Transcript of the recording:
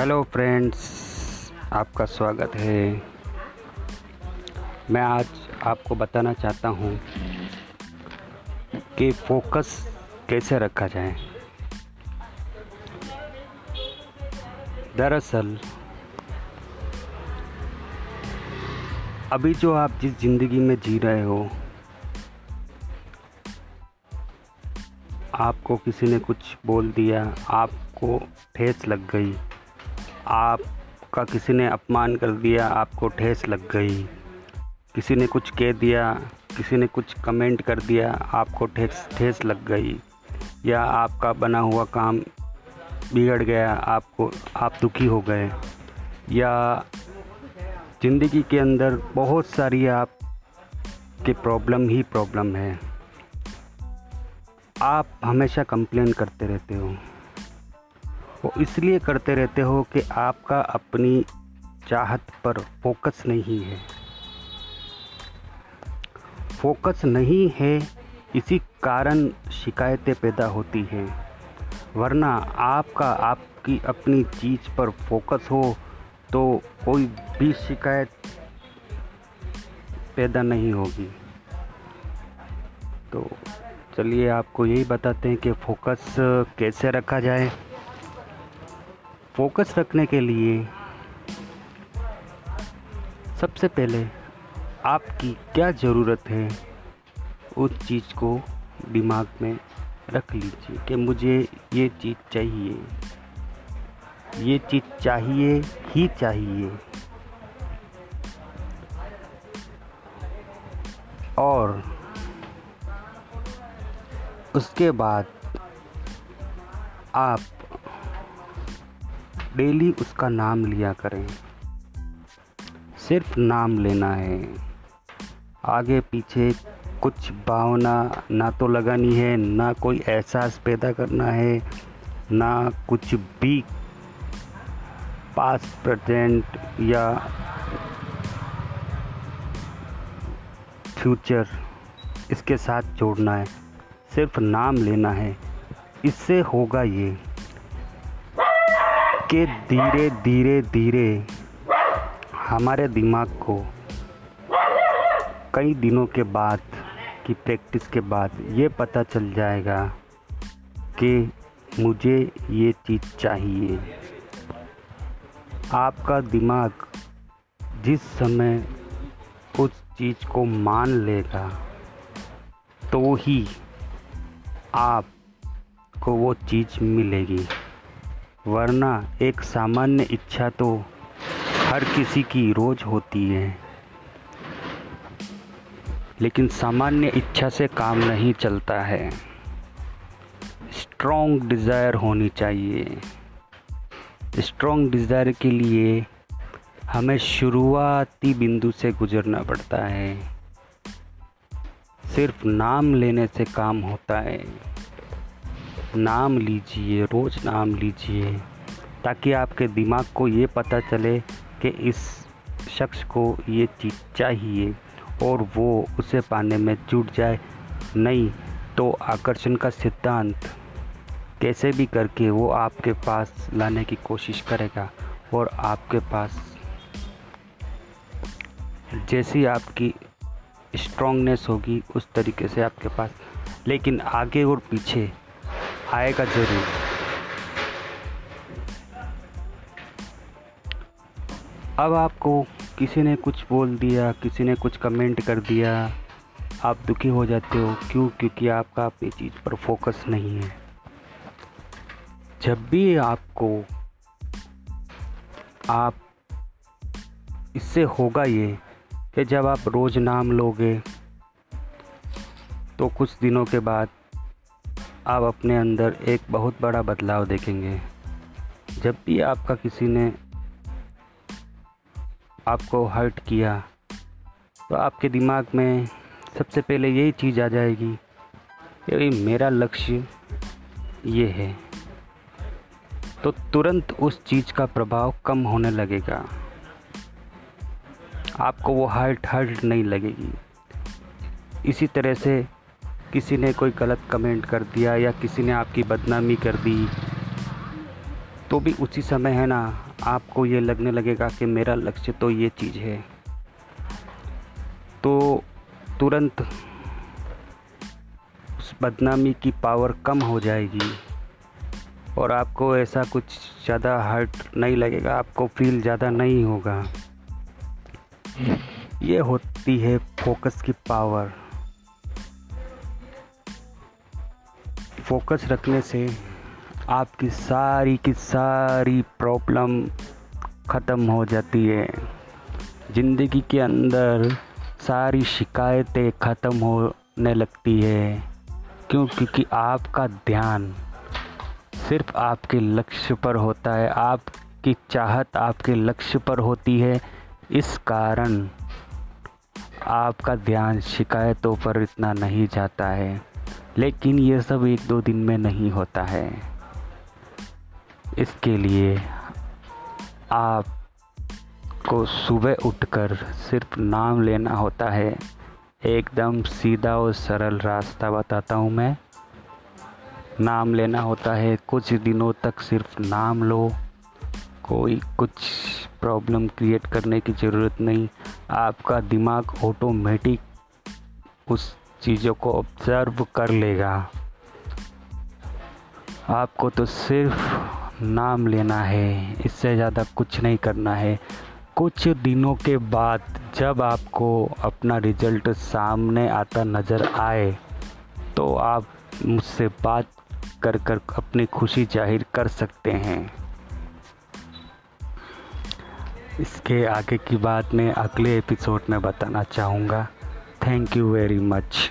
Hello friends आपका स्वागत है। मैं आज आपको बताना चाहता हूँ कि फोकस कैसे रखा जाए। दरअसल, अभी जो आप जिस ज़िंदगी में जी रहे हो, आपको किसी ने कुछ बोल दिया, आपको ठेस लग गई। आपका किसी ने अपमान कर दिया, आपको ठेस लग गई। किसी ने कुछ कह दिया, किसी ने कुछ कमेंट कर दिया, आपको ठेस ठेस लग गई। या आपका बना हुआ काम बिगड़ गया, आपको, आप दुखी हो गए। या ज़िंदगी के अंदर बहुत सारी आप की प्रॉब्लम ही प्रॉब्लम है। आप हमेशा कंप्लेन करते रहते हो। वो इसलिए करते रहते हो कि आपका अपनी चाहत पर फोकस नहीं है। फोकस नहीं है, इसी कारण शिकायतें पैदा होती हैं। वरना आपका, आपकी अपनी चीज़ पर फोकस हो तो कोई भी शिकायत पैदा नहीं होगी। तो चलिए आपको यही बताते हैं कि फोकस कैसे रखा जाए। फोकस रखने के लिए सबसे पहले आपकी क्या ज़रूरत है, उस चीज़ को दिमाग में रख लीजिए कि मुझे ये चीज़ चाहिए, ये चीज़ चाहिए ही चाहिए। और उसके बाद आप डेली उसका नाम लिया करें। सिर्फ़ नाम लेना है। आगे पीछे कुछ भावना ना तो लगानी है, ना कोई एहसास पैदा करना है, ना कुछ भी पास, प्रेजेंट या फ्यूचर इसके साथ जोड़ना है। सिर्फ़ नाम लेना है। इससे होगा ये। कि धीरे धीरे धीरे हमारे दिमाग को कई दिनों के बाद की प्रैक्टिस के बाद ये पता चल जाएगा कि मुझे ये चीज़ चाहिए। आपका दिमाग जिस समय उस चीज़ को मान लेगा तो ही आप को वो चीज़ मिलेगी। वरना एक सामान्य इच्छा तो हर किसी की रोज़ होती है। लेकिन सामान्य इच्छा से काम नहीं चलता है। स्ट्रॉन्ग डिज़ायर होनी चाहिए। स्ट्रॉन्ग डिज़ायर के लिए हमें शुरुआती बिंदु से गुजरना पड़ता है। सिर्फ़ नाम लेने से काम होता है। नाम लीजिए, रोज़ नाम लीजिए, ताकि आपके दिमाग को ये पता चले कि इस शख्स को ये चीज़ चाहिए और वो उसे पाने में जुट जाए। नहीं तो आकर्षण का सिद्धांत कैसे भी करके वो आपके पास लाने की कोशिश करेगा और आपके पास, जैसी आपकी स्ट्रॉन्गनेस होगी, उस तरीके से आपके पास। लेकिन आगे और पीछे आएगा ज़रूर। अब आपको किसी ने कुछ बोल दिया, किसी ने कुछ कमेंट कर दिया, आप दुखी हो जाते हो। क्यों? क्योंकि आपका अपनी चीज़ पर फोकस नहीं है। जब भी आपको, आप, इससे होगा ये कि जब आप रोज़ नाम लोगे तो कुछ दिनों के बाद आप अपने अंदर एक बहुत बड़ा बदलाव देखेंगे। जब भी आपका किसी ने आपको हर्ट किया तो आपके दिमाग में सबसे पहले यही चीज़ आ जाएगी कि मेरा लक्ष्य ये है। तो तुरंत उस चीज़ का प्रभाव कम होने लगेगा। आपको वो हर्ट हर्ट नहीं लगेगी। इसी तरह से किसी ने कोई गलत कमेंट कर दिया या किसी ने आपकी बदनामी कर दी तो भी उसी समय है ना, आपको ये लगने लगेगा कि मेरा लक्ष्य तो ये चीज़ है। तो तुरंत उस बदनामी की पावर कम हो जाएगी और आपको ऐसा कुछ ज़्यादा हर्ट नहीं लगेगा, आपको फील ज़्यादा नहीं होगा। ये होती है फोकस की पावर। फोकस रखने से आपकी सारी की सारी प्रॉब्लम ख़त्म हो जाती है। ज़िंदगी के अंदर सारी शिकायतें ख़त्म होने लगती है क्यों क्योंकि आपका ध्यान सिर्फ़ आपके लक्ष्य पर होता है। आपकी चाहत आपके लक्ष्य पर होती है। इस कारण आपका ध्यान शिकायतों पर इतना नहीं जाता है। लेकिन ये सब एक दो दिन में नहीं होता है। इसके लिए आपको सुबह उठकर सिर्फ़ नाम लेना होता है। एकदम सीधा और सरल रास्ता बताता हूँ मैं। नाम लेना होता है, कुछ दिनों तक सिर्फ़ नाम लो। कोई कुछ प्रॉब्लम क्रिएट करने की ज़रूरत नहीं। आपका दिमाग ऑटोमेटिक उस चीज़ों को ऑब्ज़र्व कर लेगा। आपको तो सिर्फ़ नाम लेना है, इससे ज़्यादा कुछ नहीं करना है। कुछ दिनों के बाद जब आपको अपना रिज़ल्ट सामने आता नज़र आए तो आप मुझसे बात कर कर अपनी खुशी ज़ाहिर कर सकते हैं। इसके आगे की बात मैं अगले एपिसोड में बताना चाहूँगा। thank you very much.